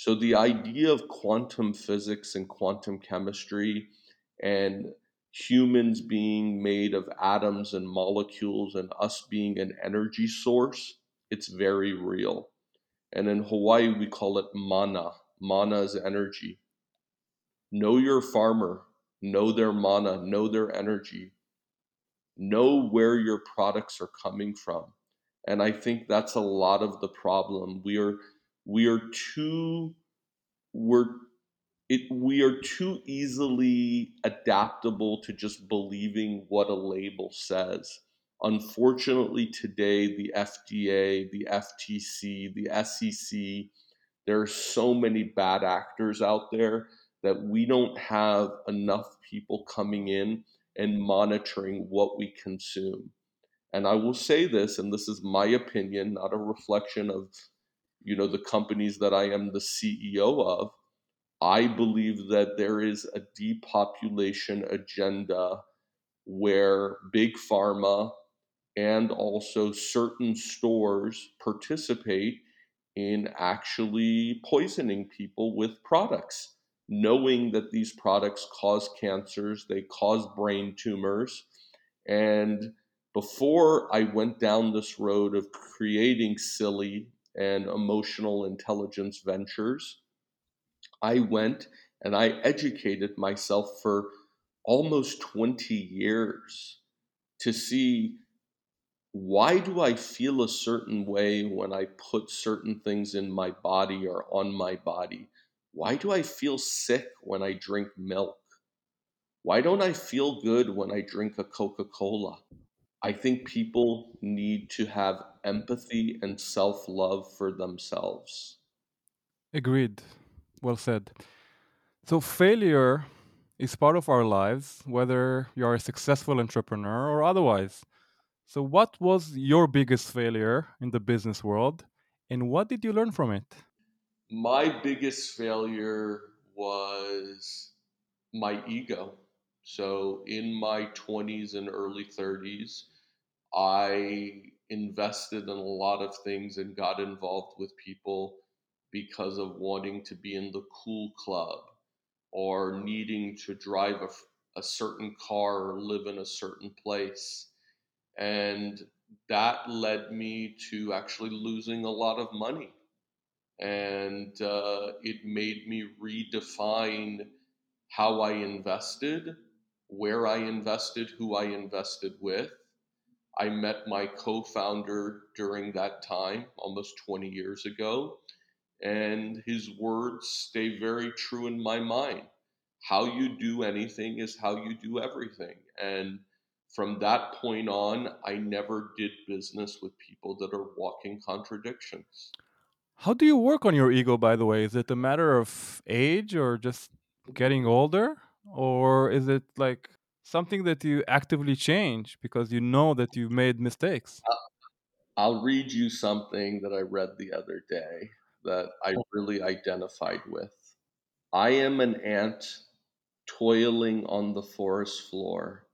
So the idea of quantum physics and quantum chemistry and humans being made of atoms and molecules and us being an energy source, it's very real. And in Hawaii, we call it mana. Mana is energy. Know your farmer, know their mana, know their energy. know where your products are coming from. And I think that's a lot of the problem. We are we are too we're it, we are too easily adaptable to just believing what a label says. Unfortunately, today, the FDA, the FTC, the SEC, there are so many bad actors out there that we don't have enough people coming in and monitoring what we consume. And I will say this, and this is my opinion, not a reflection of you know the companies that I am the CEO of. I believe that there is a depopulation agenda where big pharma and also certain stores participate in actually poisoning people with products, knowing that these products cause cancers, they cause brain tumors. And before I went down this road of creating Psilly and emotional intelligence ventures, I went and I educated myself for almost 20 years to see why do I feel a certain way when I put certain things in my body or on my body? Why do I feel sick when I drink milk? Why don't I feel good when I drink a Coca Cola? I think people need to have empathy and self love for themselves. Agreed. Well said. So, failure is part of our lives, whether you're a successful entrepreneur or otherwise. So, what was your biggest failure in the business world, and what did you learn from it? My biggest failure was my ego. So, in my 20s and early 30s, I invested in a lot of things and got involved with people because of wanting to be in the cool club or needing to drive a, a certain car or live in a certain place. And that led me to actually losing a lot of money. And uh, it made me redefine how I invested, where I invested, who I invested with. I met my co founder during that time, almost 20 years ago and his words stay very true in my mind. How you do anything is how you do everything. And from that point on, I never did business with people that are walking contradictions. How do you work on your ego, by the way? Is it a matter of age or just getting older? Or is it like something that you actively change because you know that you've made mistakes? Uh, I'll read you something that I read the other day that I oh. really identified with. I am an ant toiling on the forest floor.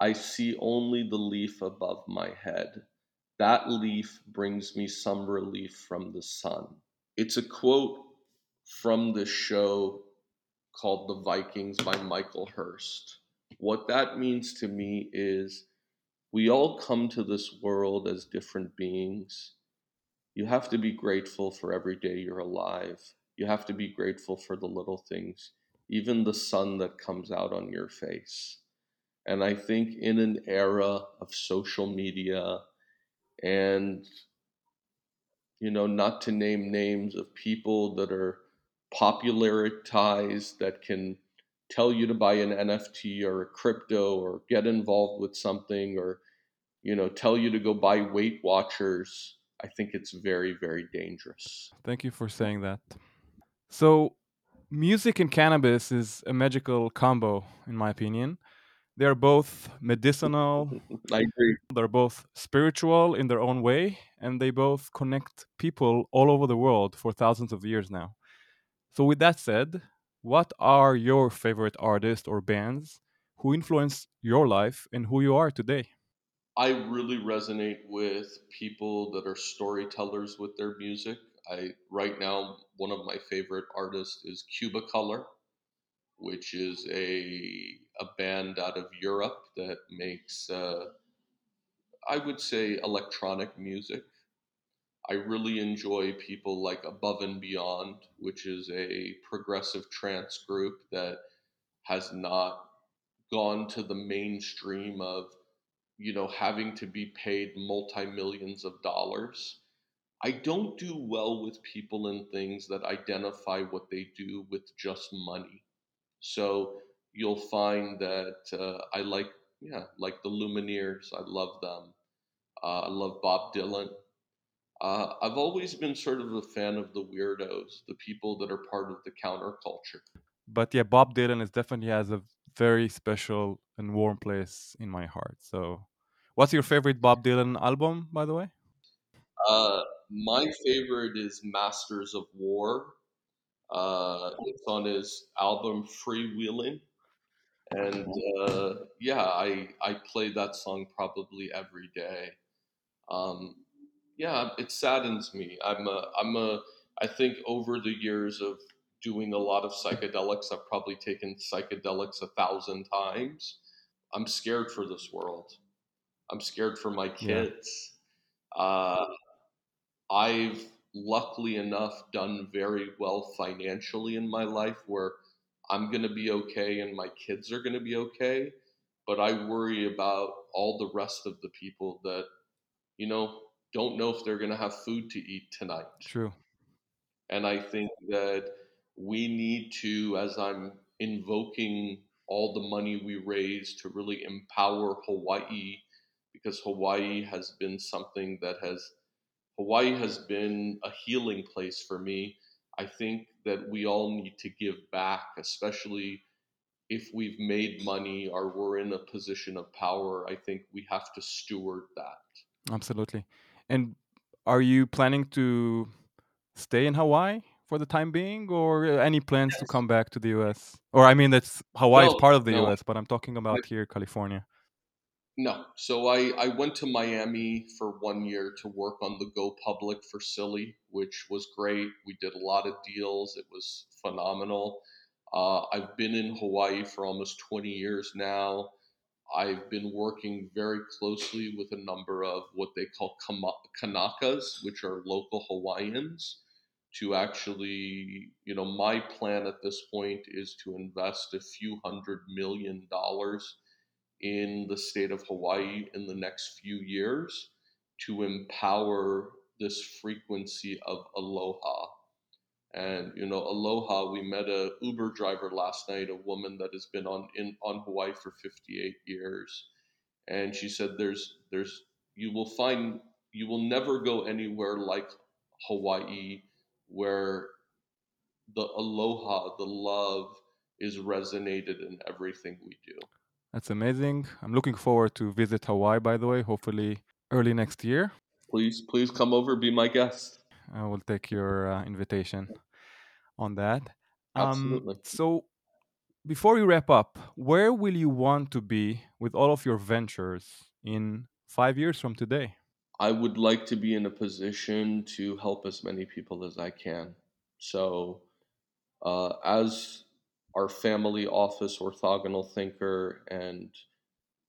I see only the leaf above my head. That leaf brings me some relief from the sun. It's a quote from the show called The Vikings by Michael Hurst. What that means to me is we all come to this world as different beings you have to be grateful for every day you're alive. You have to be grateful for the little things, even the sun that comes out on your face. And I think in an era of social media and, you know, not to name names of people that are popularized that can tell you to buy an NFT or a crypto or get involved with something or, you know, tell you to go buy Weight Watchers I think it's very, very dangerous. Thank you for saying that. So, music and cannabis is a magical combo, in my opinion. They're both medicinal. I agree. They're both spiritual in their own way, and they both connect people all over the world for thousands of years now. So, with that said, what are your favorite artists or bands who influenced your life and who you are today? I really resonate with people that are storytellers with their music. I right now one of my favorite artists is Cubicolor, which is a a band out of Europe that makes uh, I would say electronic music. I really enjoy people like Above and Beyond, which is a progressive trance group that has not gone to the mainstream of you know, having to be paid multi millions of dollars. I don't do well with people and things that identify what they do with just money. So you'll find that uh, I like, yeah, like the Lumineers. I love them. Uh, I love Bob Dylan. Uh, I've always been sort of a fan of the weirdos, the people that are part of the counterculture. But yeah, Bob Dylan is definitely has a very special and warm place in my heart. So, what's your favorite Bob Dylan album, by the way? Uh, my favorite is Masters of War. Uh, it's on his album Freewheeling. And uh, yeah, I, I play that song probably every day. Um, yeah, it saddens me. I'm a, I'm a, I think over the years of doing a lot of psychedelics, I've probably taken psychedelics a thousand times. I'm scared for this world. I'm scared for my kids. Yeah. Uh, I've luckily enough done very well financially in my life where I'm going to be okay and my kids are going to be okay. But I worry about all the rest of the people that, you know, don't know if they're going to have food to eat tonight. True. And I think that we need to, as I'm invoking all the money we raise to really empower Hawaii, because Hawaii has been something that has Hawaii has been a healing place for me. I think that we all need to give back, especially if we've made money or we're in a position of power. I think we have to steward that. Absolutely. And are you planning to stay in Hawaii for the time being, or any plans yes. to come back to the U.S.? Or I mean, that's Hawaii is part of the no. U.S., but I'm talking about here, California. No. So I, I went to Miami for one year to work on the Go Public for Psilly, which was great. We did a lot of deals. It was phenomenal. Uh, I've been in Hawaii for almost 20 years now. I've been working very closely with a number of what they call Kanakas, which are local Hawaiians, to actually, you know, my plan at this point is to invest a few hundred million dollars in the state of Hawaii in the next few years to empower this frequency of aloha. And you know, aloha. We met a Uber driver last night, a woman that has been on in on Hawaii for 58 years, and she said, "There's there's you will find you will never go anywhere like Hawaii, where the aloha, the love, is resonated in everything we do." That's amazing. I'm looking forward to visit Hawaii, by the way, hopefully early next year. Please, please come over, be my guest. I will take your uh, invitation on that. Um, Absolutely. So, before we wrap up, where will you want to be with all of your ventures in five years from today? I would like to be in a position to help as many people as I can. So, uh, as our family office orthogonal thinker and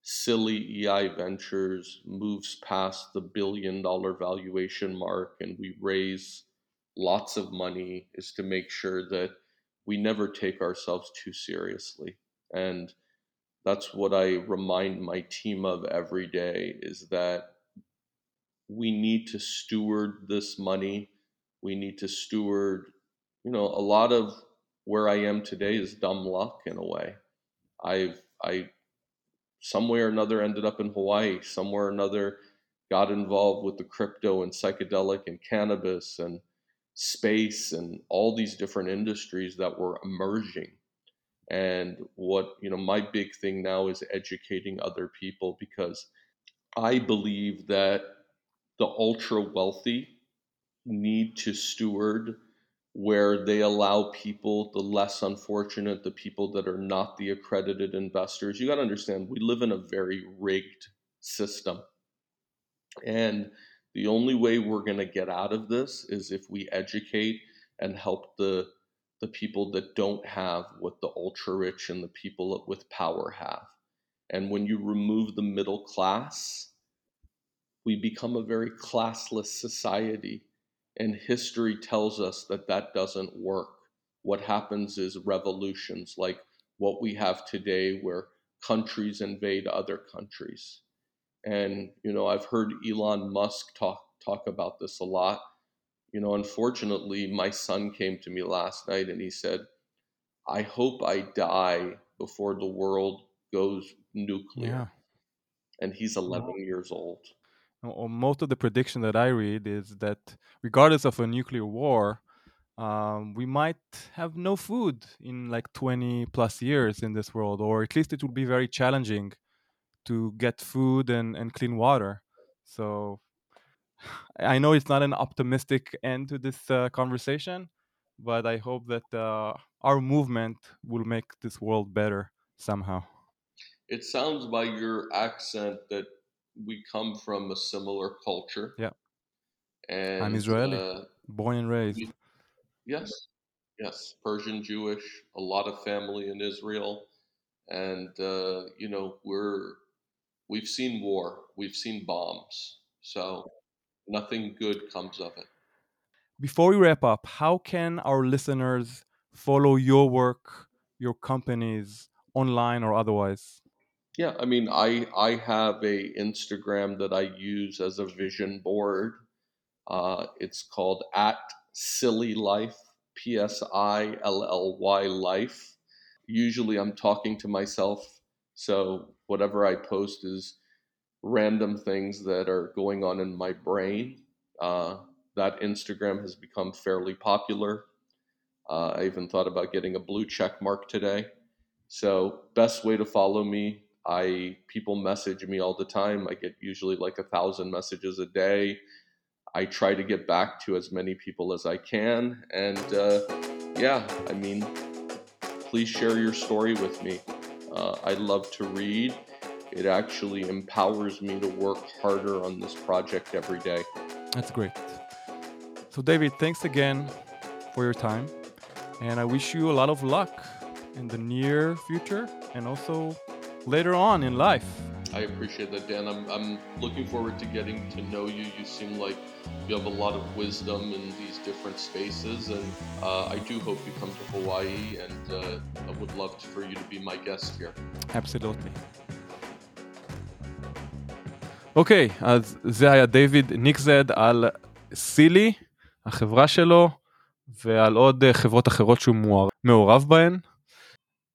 Psilly EI Ventures moves past the billion dollar valuation mark and we raise lots of money is to make sure that we never take ourselves too seriously. And that's what I remind my team of every day is that we need to steward this money. We need to steward, you know, a lot of where I am today is dumb luck in a way. I've I some way or another ended up in Hawaii, somewhere or another got involved with the crypto and psychedelic and cannabis and space and all these different industries that were emerging. And what, you know, my big thing now is educating other people because I believe that the ultra wealthy need to steward where they allow people, the less unfortunate, the people that are not the accredited investors. You got to understand, we live in a very rigged system. And the only way we're going to get out of this is if we educate and help the the people that don't have what the ultra rich and the people with power have. And when you remove the middle class, we become a very classless society and history tells us that that doesn't work. What happens is revolutions like what we have today, where countries invade other countries. And you know, I've heard Elon Musk talk talk about this a lot. You know, unfortunately, my son came to me last night and he said, "I hope I die before the world goes nuclear." Yeah. And he's 11 years old. Or most of the prediction that I read is that regardless of a nuclear war, um, we might have no food in like 20 plus years in this world, or at least it would be very challenging to get food and, and clean water. So I know it's not an optimistic end to this uh, conversation, but I hope that uh, our movement will make this world better somehow. It sounds by your accent that we come from a similar culture. Yeah. And I'm Israeli, uh, born and raised. yes, yes, Persian Jewish, a lot of family in Israel, and uh, you know we're we've seen war, we've seen bombs, so nothing good comes of it. Before we wrap up, how can our listeners follow your work, your companies, online or otherwise? Yeah, I mean, I I have a Instagram that I use as a vision board. Uh, it's called at Psilly Life, P S I L L Y Life. Usually, I'm talking to myself, so whatever I post is random things that are going on in my brain. Uh, that Instagram has become fairly popular. Uh, I even thought about getting a blue check mark today. So, best way to follow me. I people message me all the time. I get usually like a thousand messages a day. I try to get back to as many people as I can, and uh, yeah, I mean, please share your story with me. Uh, I love to read. It actually empowers me to work harder on this project every day. That's great. So, David, thanks again for your time. And I wish you a lot of luck in the near future and also later on in life. I appreciate that, Dan. I'm, I'm looking forward to getting to know you. You seem like you have a lot of wisdom in these different spaces, and uh, I do hope you come to Hawaii, and uh, I would love for you to be my guest here. Absolutely. אוקיי, אז זה היה דיוויד ניקזד על סילי, החברה שלו, ועל עוד אה, חברות אחרות שהוא מעורב- מעורב בהן.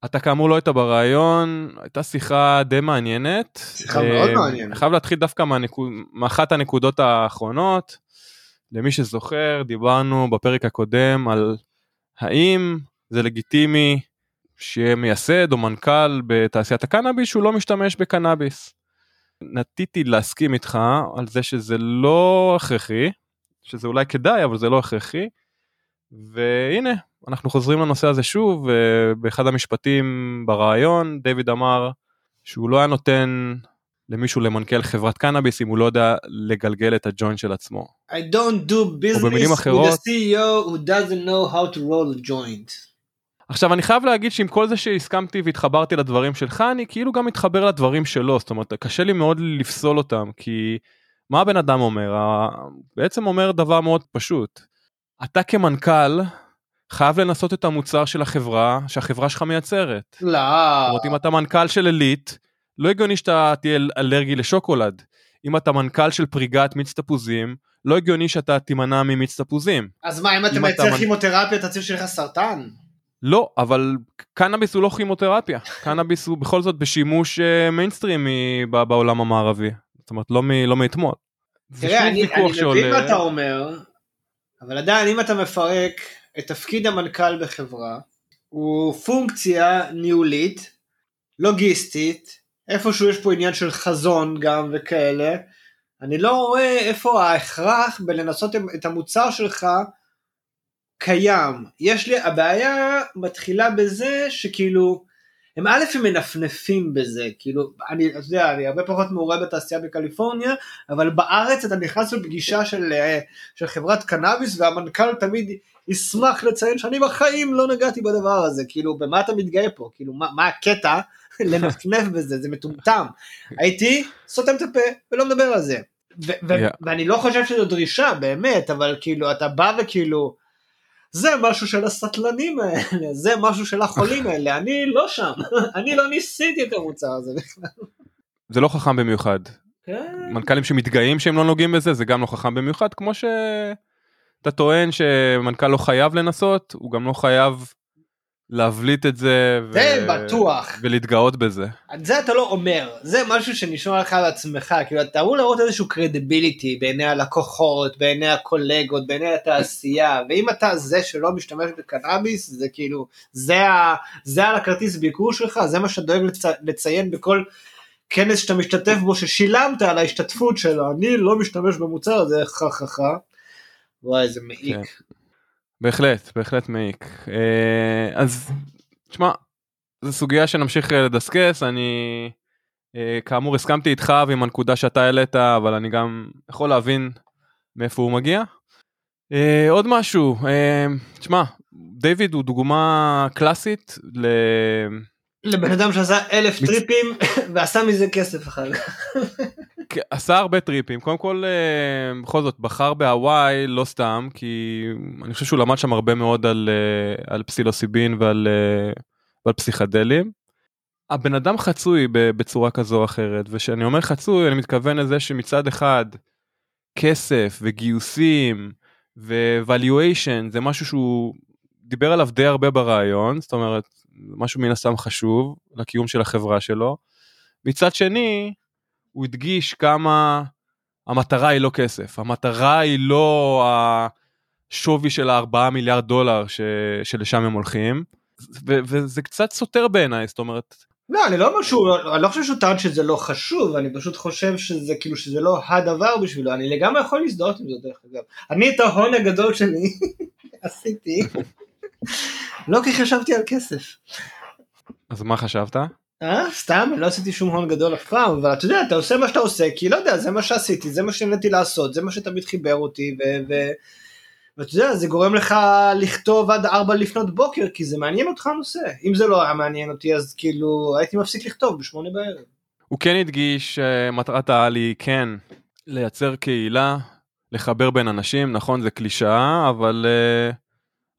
אתה כאמור לא היית בריאיון, הייתה שיחה די מעניינת. שיחה מאוד אה, מעניינת. חייב להתחיל דווקא מהנקוד, מאחת הנקודות האחרונות. למי שזוכר, דיברנו בפרק הקודם על האם זה לגיטימי שיהיה מייסד או מנכ"ל בתעשיית הקנאביס שהוא לא משתמש בקנאביס. נטיתי להסכים איתך על זה שזה לא הכרחי, שזה אולי כדאי אבל זה לא הכרחי. והנה אנחנו חוזרים לנושא הזה שוב באחד המשפטים ברעיון דיוויד אמר שהוא לא היה נותן למישהו למנכ"ל חברת קנאביס אם הוא לא יודע לגלגל את הג'וינט של עצמו. I don't do business במילים with אחרות- a CEO who doesn't know how to roll a joint. עכשיו אני חייב להגיד שעם כל זה שהסכמתי והתחברתי לדברים שלך אני כאילו גם מתחבר לדברים שלו זאת אומרת קשה לי מאוד לפסול אותם כי מה הבן אדם אומר בעצם אומר דבר מאוד פשוט אתה כמנכ"ל חייב לנסות את המוצר של החברה שהחברה שלך מייצרת. לא. זאת אומרת אם אתה מנכ"ל של עילית לא הגיוני שאתה תהיה אלרגי לשוקולד. אם אתה מנכ"ל של פריגת מיץ תפוזים לא הגיוני שאתה תימנע ממיץ תפוזים. אז מה אם אתה אם אתה מייצר כימותרפיה תציל שיהיה לך סרטן? לא, אבל קנאביס הוא לא כימותרפיה. קנאביס הוא בכל זאת בשימוש אה, מיינסטרימי ב- בעולם המערבי. זאת אומרת, לא, לא מאתמול. תראה, אני אני מבין מה אתה אומר, אבל עדיין אם אתה מפרק את תפקיד המנכ"ל בחברה, הוא פונקציה ניהולית, לוגיסטית, איפשהו יש פה עניין של חזון גם וכאלה, אני לא רואה איפה ההכרח בלנסות את המוצר שלך קיים. יש לי, הבעיה מתחילה בזה שכאילו, הם א' הם מנפנפים בזה, כאילו, אני, אתה יודע, אני הרבה פחות מעורה בתעשייה בקליפורניה, אבל בארץ אתה נכנס לפגישה של, אה, של חברת קנאביס והמנכ"ל תמיד ישמח לציין שאני בחיים לא נגעתי בדבר הזה, כאילו במה אתה מתגאה פה, כאילו מה, מה הקטע לנפנף בזה, זה מטומטם. הייתי סותם את הפה ולא מדבר על זה. ו- ו- Yeah. ואני לא חושב שזו דרישה באמת, אבל כאילו אתה בא וכאילו, זה משהו של הסטלנים האלה, זה משהו של החולים האלה, אני לא שם, אני לא ניסיתי את המוצר הזה בכלל. זה לא חכם במיוחד. כן. מנכ"לים שמתגאים שהם לא נוגעים בזה זה גם לא חכם במיוחד כמו שאתה טוען שמנכ"ל לא חייב לנסות הוא גם לא חייב להבליט את זה ו... זה בטוח. ולהתגאות בזה. את זה אתה לא אומר, זה משהו שנשמע לך על עצמך, כאילו אתה אמור להראות איזשהו קרדיביליטי בעיני הלקוחות, בעיני הקולגות, בעיני התעשייה, ואם אתה זה שלא משתמש בקנאביס, זה כאילו, זה, ה, זה על הכרטיס ביקור שלך, זה מה שאתה דואג לצ, לציין בכל כנס שאתה משתתף בו, ששילמת על ההשתתפות שלו, אני לא משתמש במוצר הזה, חה חה חה. וואי, זה מעיק. כן. בהחלט, בהחלט מעיק. אה, אז, תשמע, זו סוגיה שנמשיך אה, לדסקס, אני אה, כאמור הסכמתי איתך ועם הנקודה שאתה העלית, אבל אני גם יכול להבין מאיפה הוא מגיע. עוד משהו, תשמע, דיוויד הוא דוגמה קלאסית ל... לבן אדם שעשה אלף טריפים ועשה מזה כסף אחר כך. עשה הרבה טריפים קודם כל אה, בכל זאת בחר בהוואי לא סתם כי אני חושב שהוא למד שם הרבה מאוד על, אה, על פסילוסיבין ועל, אה, ועל פסיכדלים. הבן אדם חצוי בצורה כזו או אחרת וכשאני אומר חצוי אני מתכוון לזה שמצד אחד כסף וגיוסים ו-valuation זה משהו שהוא דיבר עליו די הרבה ברעיון זאת אומרת משהו מן הסתם חשוב לקיום של החברה שלו. מצד שני הוא הדגיש כמה המטרה היא לא כסף, המטרה היא לא השווי של הארבעה מיליארד דולר ש... שלשם הם הולכים, ו... וזה קצת סותר בעיניי, זאת אומרת... לא, אני לא אומר שהוא, אני לא חושב שהוא טען שזה לא חשוב, אני פשוט חושב שזה כאילו שזה לא הדבר בשבילו, אני לגמרי יכול להזדהות עם זה דרך אגב. אני את ההון הגדול שלי עשיתי, לא כי חשבתי על כסף. אז מה חשבת? אה? סתם? לא עשיתי שום הון גדול אף פעם, אבל אתה יודע, אתה עושה מה שאתה עושה, כי לא יודע, זה מה שעשיתי, זה מה שנהניתי לעשות, זה מה שתמיד חיבר אותי, ואתה יודע, זה גורם לך לכתוב עד ארבע לפנות בוקר, כי זה מעניין אותך הנושא. אם זה לא היה מעניין אותי, אז כאילו, הייתי מפסיק לכתוב בשמונה בערב. הוא כן הדגיש שמטרת העל היא כן לייצר קהילה, לחבר בין אנשים, נכון, זה קלישאה, אבל uh,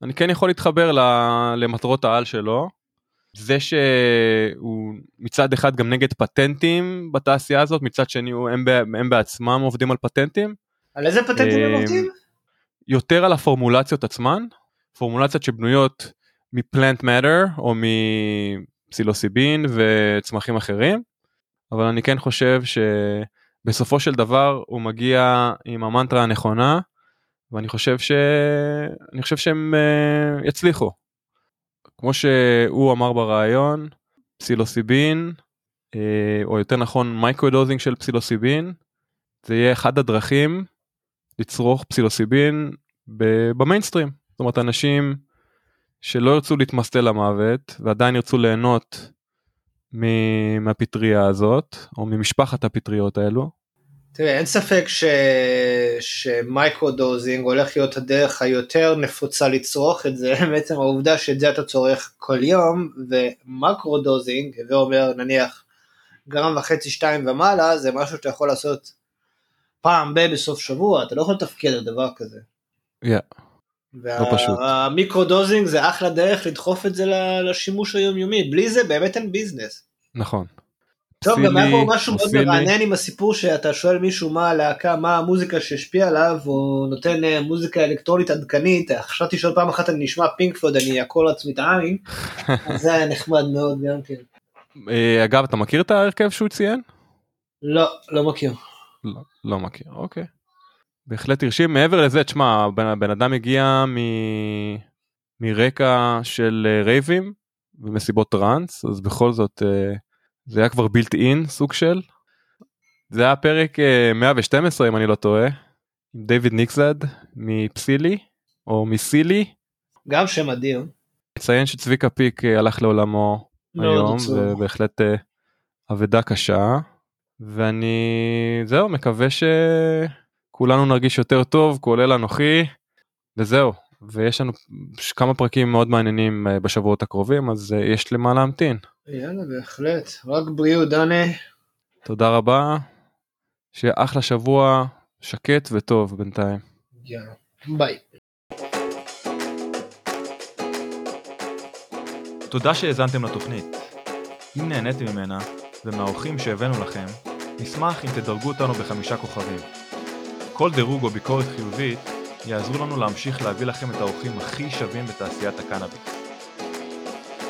אני כן יכול להתחבר למטרות העל שלו. זה שהוא מצד אחד גם נגד פטנטים בתעשייה הזאת, מצד שני הם, הם בעצמם עובדים על פטנטים. על איזה פטנטים הם עובדים? יותר על הפורמולציות עצמן, פורמולציות שבנויות מפלנט מטר או מפסילוסיבין וצמחים אחרים, אבל אני כן חושב שבסופו של דבר הוא מגיע עם המנטרה הנכונה, ואני חושב ש... חושב שהם uh, יצליחו. כמו שהוא אמר בריאיון, פסילוסיבין, אה, או יותר נכון מייקרודוזינג של פסילוסיבין, זה יהיה אחד הדרכים לצרוך פסילוסיבין במיינסטרים. זאת אומרת אנשים שלא ירצו להתמסטל למוות ועדיין ירצו ליהנות מהפטריה הזאת או ממשפחת הפטריות האלו תראה, אין ספק ש... שמייקרודוזינג הולך להיות הדרך היותר נפוצה לצרוך את זה, בעצם העובדה שאת זה אתה צורך כל יום, ומקרודוזינג, הווה אומר נניח גרם וחצי שתיים ומעלה, זה משהו שאתה יכול לעשות פעם ב- בסוף שבוע, אתה לא יכול לתפקד על דבר כזה. Yeah. לא פשוט. המיקרודוזינג זה אחלה דרך לדחוף את זה לשימוש היומיומי, בלי זה באמת אין ביזנס. נכון. טוב, גם היה פה משהו מאוד מרענן עם הסיפור שאתה שואל מישהו מה הלהקה, מה המוזיקה שהשפיעה עליו, או נותן אה, מוזיקה אלקטרונית עדכנית, חשבתי שעוד פעם אחת אני נשמע פינק פלוד, אני אעקור לעצמי את העין, זה היה נחמד מאוד גם כן. אה, אגב, אתה מכיר את ההרכב שהוא ציין? לא, לא מכיר. לא, לא מכיר, אוקיי. בהחלט הרשים, מעבר לזה, תשמע, בן אדם הגיע מ... מרקע של אה, רייבים ומסיבות טראנס, אז בכל זאת... זה היה כבר בילט אין סוג של. זה היה פרק 112 אה, אם אני לא טועה, עם דיוויד ניקסד מפסילי או מסילי. גם שם אדיר. אציין שצביקה פיק אה, הלך לעולמו היום ובהחלט אה, אבדה קשה ואני זהו מקווה שכולנו נרגיש יותר טוב כולל אנוכי וזהו ויש לנו כמה פרקים מאוד מעניינים בשבועות הקרובים אז יש למה להמתין. יאללה, בהחלט. רק בריאות, דני. תודה רבה. שיהיה אחלה שבוע שקט וטוב בינתיים. יאללה, ביי. תודה שהאזנתם לתוכנית. אם נהניתם ממנה ומהאורחים שהבאנו לכם, נשמח אם תדרגו אותנו בחמישה כוכבים. כל דירוג או ביקורת חיובית יעזרו לנו להמשיך להביא לכם את האורחים הכי שווים בתעשיית הקנאביס.